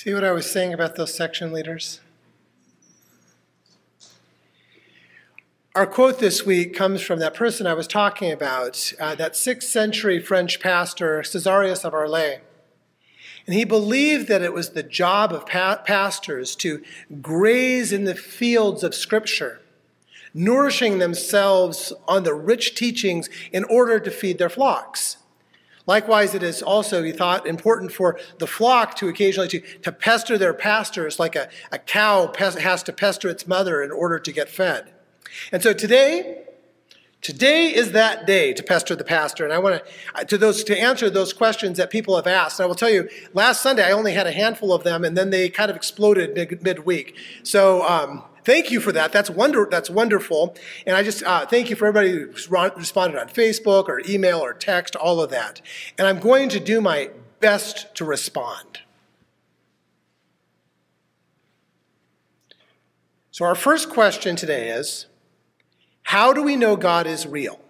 See what I was saying about those section leaders? Our quote this week comes from that person I was talking about, uh, that sixth century French pastor, Caesarius of Arles. And he believed that it was the job of pa- pastors to graze in the fields of Scripture, nourishing themselves on the rich teachings in order to feed their flocks. Likewise, it is also, he thought, important for the flock to occasionally to, to pester their pastors like a, a cow has to pester its mother in order to get fed. And so today, today is that day to pester the pastor. And I want to, to those, to answer those questions that people have asked. And I will tell you, last Sunday I only had a handful of them and then they kind of exploded mid, midweek. So, um, thank you for that. That's wonder. That's wonderful. And I just uh, thank you for everybody who responded on Facebook or email or text, all of that. And I'm going to do my best to respond. So our first question today is, how do we know God is real?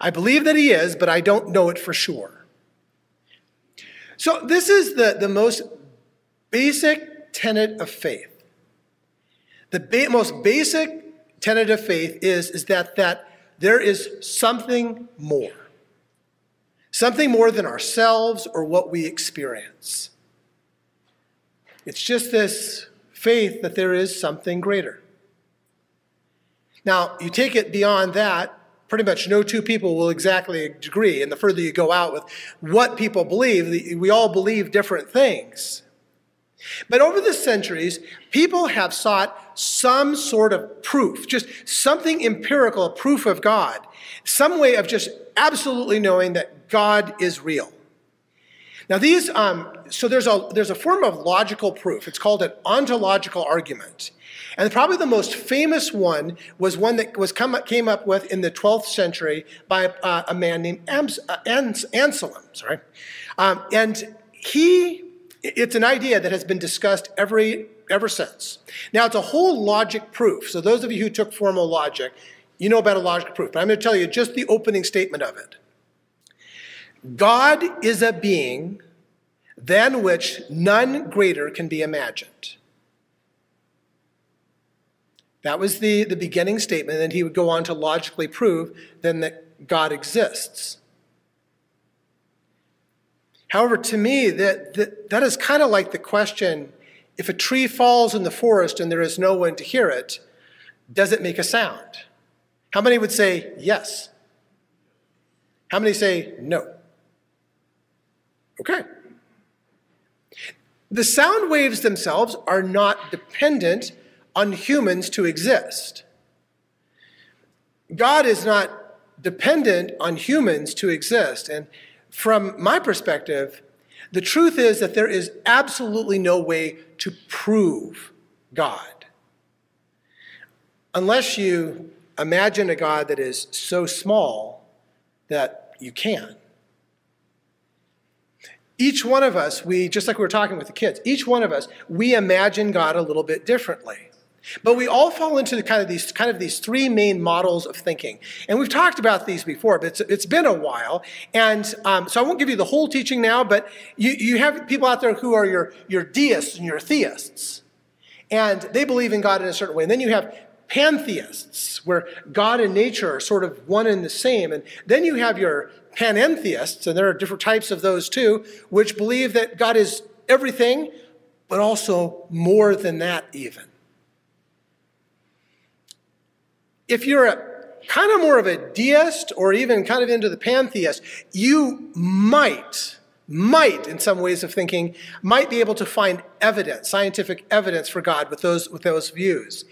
I believe that He is, but I don't know it for sure. So this is the, the most basic tenet of faith. The ba- most basic tenet of faith is, is that, that there is something more. Something more than ourselves or what we experience. It's just this faith that there is something greater. Now, you take it beyond that, pretty much no two people will exactly agree. And the further you go out with what people believe, we all believe different things. But over the centuries, people have sought some sort of proof, just something empirical, proof of God, some way of just absolutely knowing that God is real. Now, these, um, so there's a, there's a form of logical proof. It's called an ontological argument. And probably the most famous one was one that was come, came up with in the 12th century by uh, a man named uh, Ans, Anselm. Sorry. Um, and he it's an idea that has been discussed every, ever since. Now, it's a whole logic proof. So, those of you who took formal logic, you know about a logic proof. But I'm going to tell you just the opening statement of it God is a being than which none greater can be imagined. That was the, the beginning statement, and he would go on to logically prove then that God exists. However, to me, that, that, that is kind of like the question if a tree falls in the forest and there is no one to hear it, does it make a sound? How many would say yes? How many say no? Okay. The sound waves themselves are not dependent on humans to exist. God is not dependent on humans to exist. And from my perspective, the truth is that there is absolutely no way to prove God. Unless you imagine a God that is so small that you can. Each one of us, we, just like we were talking with the kids, each one of us, we imagine God a little bit differently. But we all fall into the kind of these kind of these three main models of thinking, and we've talked about these before. But it's, it's been a while, and um, so I won't give you the whole teaching now. But you, you have people out there who are your your deists and your theists, and they believe in God in a certain way. And then you have pantheists, where God and nature are sort of one and the same. And then you have your panentheists, and there are different types of those too, which believe that God is everything, but also more than that even. If you're a kind of more of a deist or even kind of into the pantheist, you might, might, in some ways of thinking, might be able to find evidence, scientific evidence for God with those, with those views.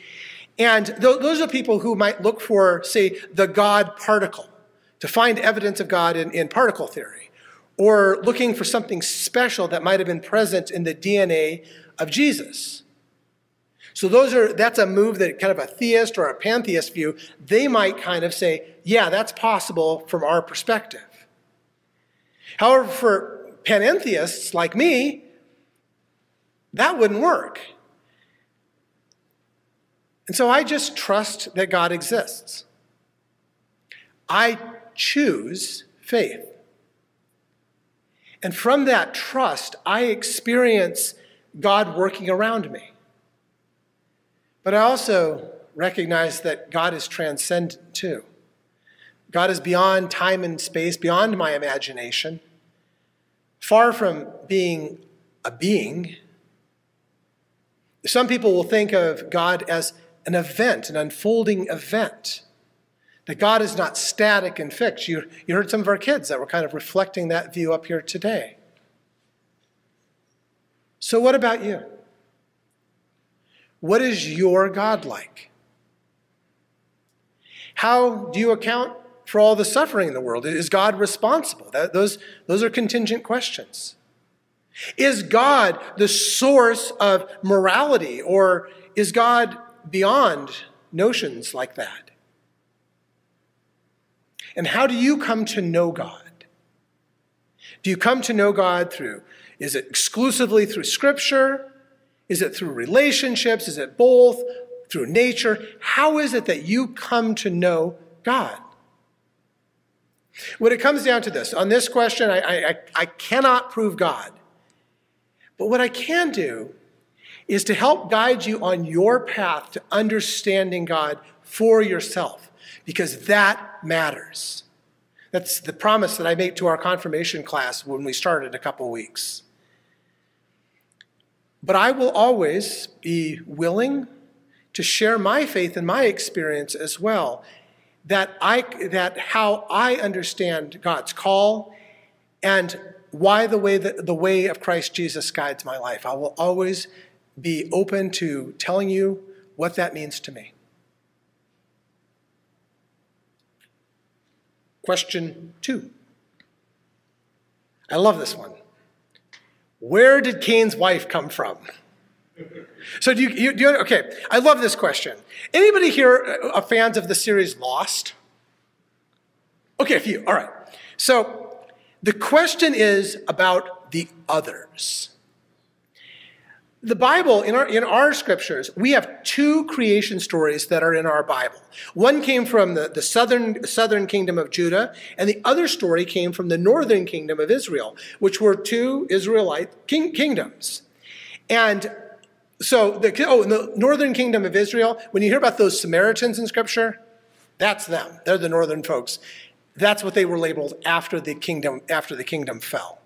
And th- those are people who might look for, say, the God particle, to find evidence of God in, in particle theory, or looking for something special that might have been present in the DNA of Jesus. So those are that's a move that kind of a theist or a pantheist view, they might kind of say, yeah, that's possible from our perspective. However, for panentheists like me, that wouldn't work. And so I just trust that God exists. I choose faith. And from that trust, I experience God working around me. But I also recognize that God is transcendent too. God is beyond time and space, beyond my imagination, far from being a being. Some people will think of God as an event, an unfolding event. That God is not static and fixed. You, you heard some of our kids that were kind of reflecting that view up here today. So, what about you? What is your God like? How do you account for all the suffering in the world? Is God responsible? That, those, those are contingent questions. Is God the source of morality, or is God beyond notions like that? And how do you come to know God? Do you come to know God through, is it exclusively through Scripture? Is it through relationships? Is it both? Through nature? How is it that you come to know God? When it comes down to this, on this question, I, I, I cannot prove God. But what I can do is to help guide you on your path to understanding God for yourself, because that matters. That's the promise that I made to our confirmation class when we started a couple weeks. But I will always be willing to share my faith and my experience as well. That I that how I understand God's call and why the way that the way of Christ Jesus guides my life. I will always be open to telling you what that means to me. Question two. I love this one. Where did Cain's wife come from? So do you, you, do you, okay, I love this question. Anybody here uh, fans of the series Lost? Okay, a few, all right. So the question is about the others the Bible, in our, in our scriptures, we have two creation stories that are in our Bible. One came from the, the southern, southern kingdom of Judah, and the other story came from the northern kingdom of Israel, which were two Israelite king, kingdoms. And so, the, oh, in the northern kingdom of Israel, when you hear about those Samaritans in scripture, that's them. They're the northern folks. That's what they were labeled after the kingdom, after the kingdom fell.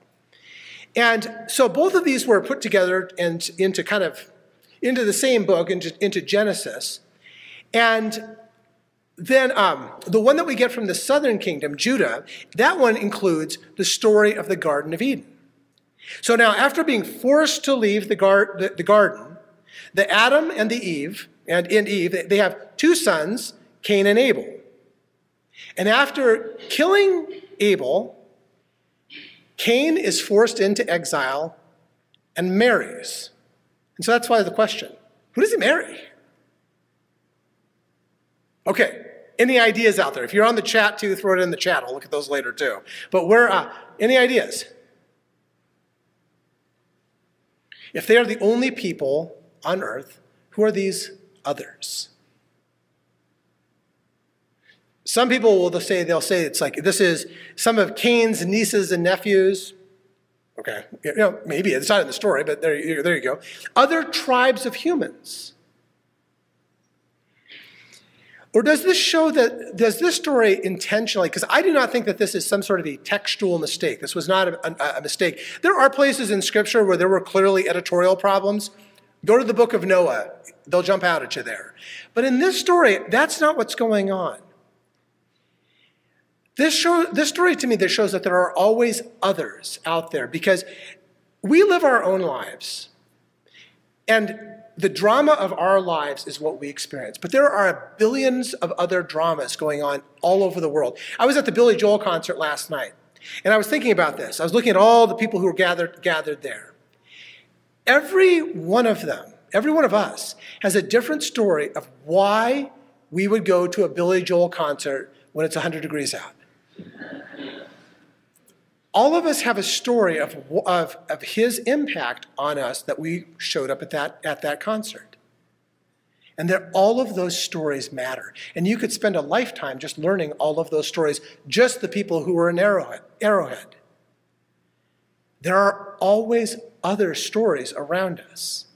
And so both of these were put together and into kind of into the same book, into, into Genesis. And then um, the one that we get from the southern kingdom, Judah, that one includes the story of the Garden of Eden. So now, after being forced to leave the, gar- the, the garden, the Adam and the Eve, and in Eve, they have two sons, Cain and Abel. And after killing Abel, Cain is forced into exile and marries. And so that's why the question who does he marry? Okay, any ideas out there? If you're on the chat too, throw it in the chat. I'll look at those later too. But where, uh, any ideas? If they are the only people on earth, who are these others? Some people will say, they'll say it's like this is some of Cain's nieces and nephews. Okay, you know, maybe it's not in the story, but there, there you go. Other tribes of humans. Or does this show that, does this story intentionally, because I do not think that this is some sort of a textual mistake. This was not a, a, a, mistake. There are places in Scripture where there were clearly editorial problems. Go to the book of Noah, they'll jump out at you there. But in this story, that's not what's going on. This, show, this story to me that shows that there are always others out there because we live our own lives. And the drama of our lives is what we experience. But there are billions of other dramas going on all over the world. I was at the Billy Joel concert last night, and I was thinking about this. I was looking at all the people who were gathered, gathered there. Every one of them, every one of us, has a different story of why we would go to a Billy Joel concert when it's 100 degrees out. All of us have a story of, of, of his impact on us that we showed up at that, at that concert. And that all of those stories matter. And you could spend a lifetime just learning all of those stories, just the people who were in Arrowhead. Arrowhead. there are always other stories around us.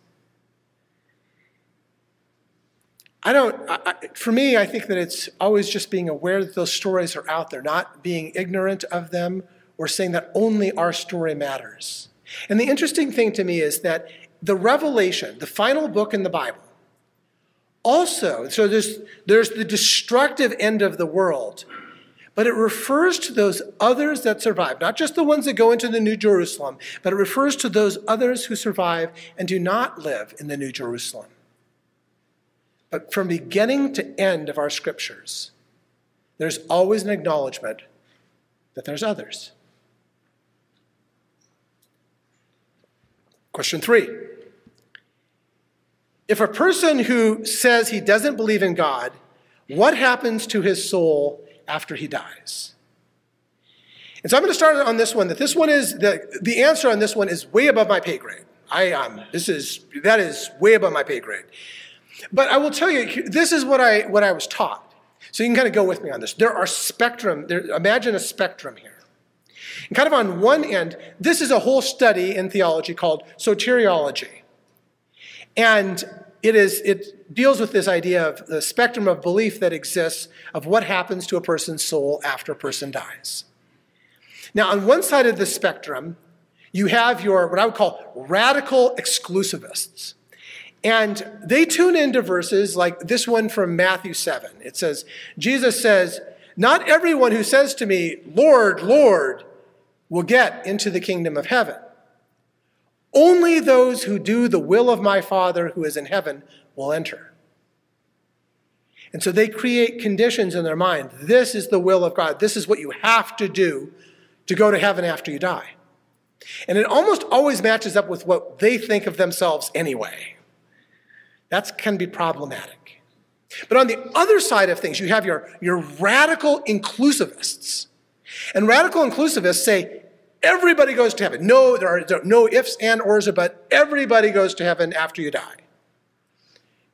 I don't, I, for me, I think that it's always just being aware that those stories are out there, not being ignorant of them or saying that only our story matters. And the interesting thing to me is that the Revelation, the final book in the Bible, also, so there's, there's the destructive end of the world, but it refers to those others that survive, not just the ones that go into the New Jerusalem, but it refers to those others who survive and do not live in the New Jerusalem. But from beginning to end of our scriptures, there's always an acknowledgement that there's others. Question three If a person who says he doesn't believe in God, what happens to his soul after he dies? And so I'm going to start on this one. That this one is the, the answer on this one is way above my pay grade. I um, this is that is way above my pay grade. But I will tell you, this is what I, what I was taught. So you can kind of go with me on this. There are spectrum, there, imagine a spectrum here. And kind of on one end, this is a whole study in theology called soteriology. And it, is, it deals with this idea of the spectrum of belief that exists of what happens to a person's soul after a person dies. Now, on one side of the spectrum, you have your, what I would call radical exclusivists. And they tune into verses like this one from Matthew 7. It says, Jesus says, Not everyone who says to me, Lord, Lord, will get into the kingdom of heaven. Only those who do the will of my Father who is in heaven will enter. And so they create conditions in their mind. This is the will of God. This is what you have to do to go to heaven after you die. And it almost always matches up with what they think of themselves anyway. That can be problematic. But on the other side of things, you have your, your radical inclusivists. And radical inclusivists say everybody goes to heaven. No, there are, there are no ifs and ors, but everybody goes to heaven after you die.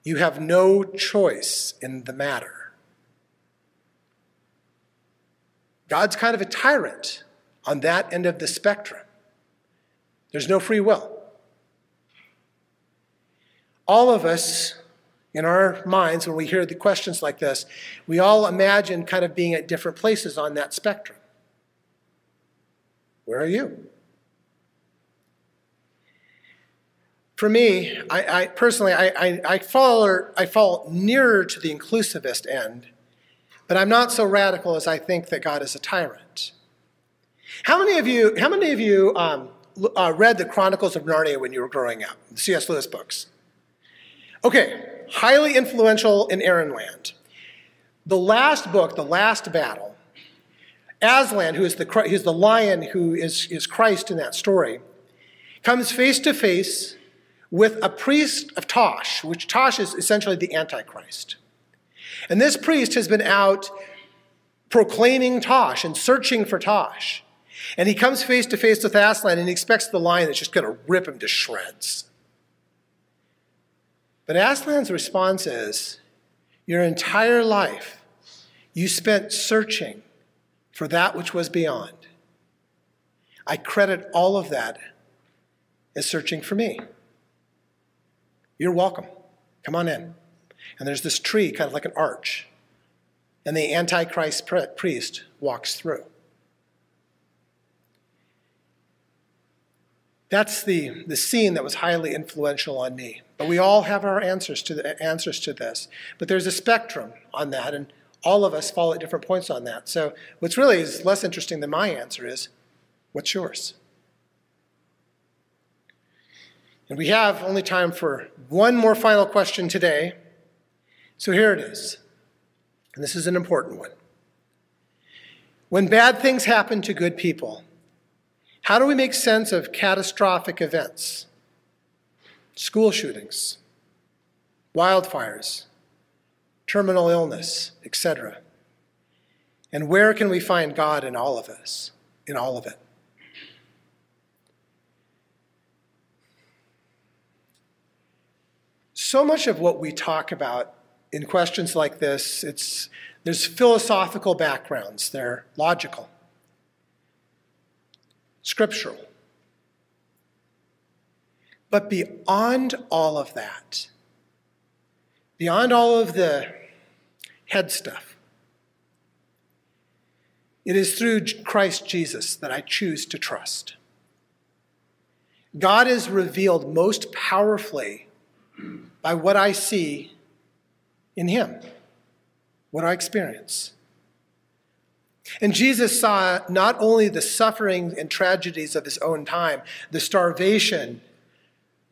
You have no choice in the matter. God's kind of a tyrant on that end of the spectrum. There's no free will all of us, in our minds, when we hear the questions like this, we all imagine kind of being at different places on that spectrum. Where are you? For me, I, I personally, I, I, I, fall, I fall nearer to the inclusivist end, but I'm not so radical as I think that God is a tyrant. How many of you, how many of you um, uh, read the Chronicles of Narnia when you were growing up, the C.S. Lewis books? Okay, highly influential in Land. The last book, the last battle, Aslan, who is the, who's the lion who is, is Christ in that story, comes face to face with a priest of Tosh, which Tosh is essentially the Antichrist. And this priest has been out proclaiming Tosh and searching for Tosh. And he comes face to face with Aslan and he expects the lion that's just going to rip him to shreds. But Aslan's response is Your entire life, you spent searching for that which was beyond. I credit all of that as searching for me. You're welcome. Come on in. And there's this tree, kind of like an arch. And the Antichrist priest walks through. That's the, the scene that was highly influential on me. But we all have our answers to the answers to this. But there's a spectrum on that, and all of us fall at different points on that. So what's really is less interesting than my answer is, what's yours? And we have only time for one more final question today. So here it is. And this is an important one. When bad things happen to good people, how do we make sense of catastrophic events? School shootings, wildfires, terminal illness, etc. And where can we find God in all of us, in all of it? So much of what we talk about in questions like this, it's, there's philosophical backgrounds, they're logical scriptural. But beyond all of that, beyond all of the head stuff, it is through Christ Jesus that I choose to trust. God is revealed most powerfully by what I see in Him, what I experience. And Jesus saw not only the suffering and tragedies of his own time, the starvation,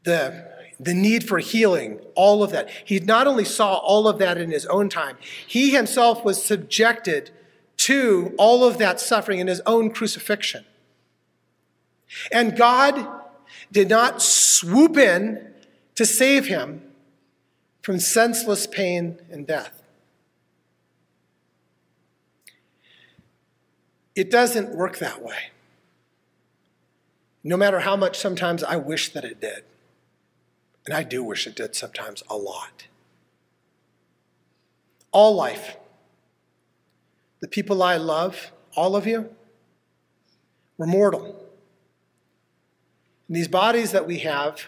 the, the need for healing, all of that. He not only saw all of that in his own time, he himself was subjected to all of that suffering in his own crucifixion. And God did not swoop in to save him from senseless pain and death. It doesn't work that way. No matter how much sometimes I wish that it did. And I do wish it did sometimes a lot. All life, the people I love, all of you, we're mortal. And these bodies that we have,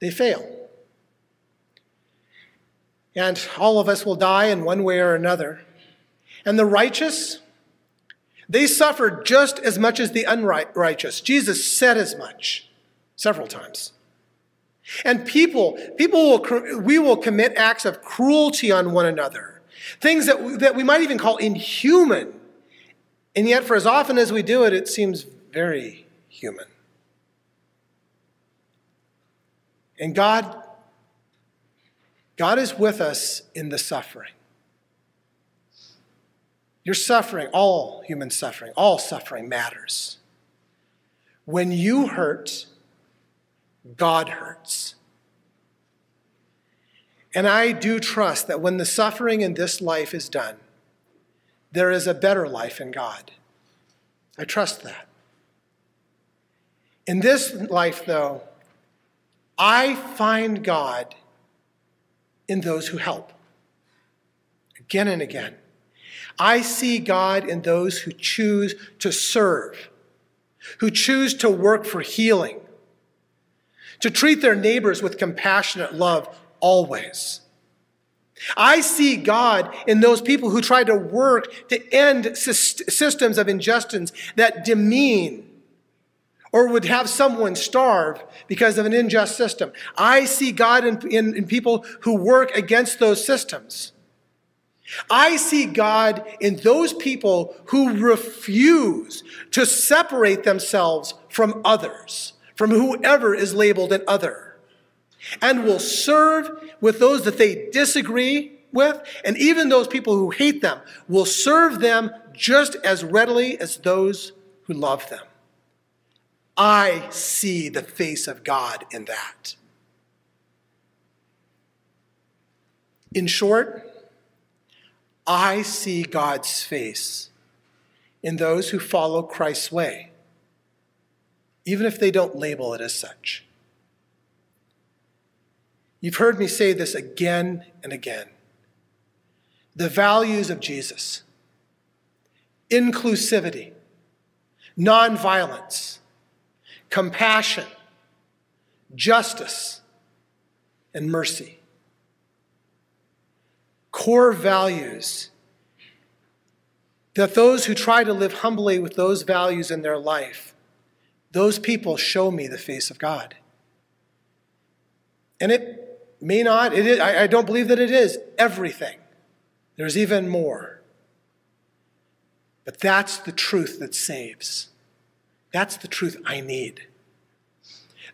they fail. And all of us will die in one way or another. And the righteous, they suffered just as much as the unrighteous. Jesus said as much several times. And people, people will, we will commit acts of cruelty on one another, things that, that we might even call inhuman. And yet, for as often as we do it, it seems very human. And God, God is with us in the suffering. Your suffering, all human suffering, all suffering matters. When you hurt, God hurts. And I do trust that when the suffering in this life is done, there is a better life in God. I trust that. In this life, though, I find God in those who help. Again and again. I see God in those who choose to serve, who choose to work for healing, to treat their neighbors with compassionate love always. I see God in those people who try to work to end systems of injustice that demean or would have someone starve because of an unjust system. I see God in, in, in people who work against those systems. I see God in those people who refuse to separate themselves from others, from whoever is labeled an other, and will serve with those that they disagree with, and even those people who hate them will serve them just as readily as those who love them. I see the face of God in that. In short, I see God's face in those who follow Christ's way, even if they don't label it as such. You've heard me say this again and again. The values of Jesus inclusivity, nonviolence, compassion, justice, and mercy core values that those who try to live humbly with those values in their life, those people show me the face of God. And it may not, it is, I, I don't believe that it is everything. There's even more. But that's the truth that saves. That's the truth I need.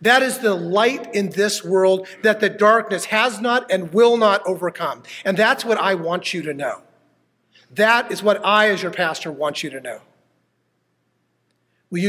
That is the light in this world that the darkness has not and will not overcome. And that's what I want you to know. That is what I, as your pastor, want you to know. Will you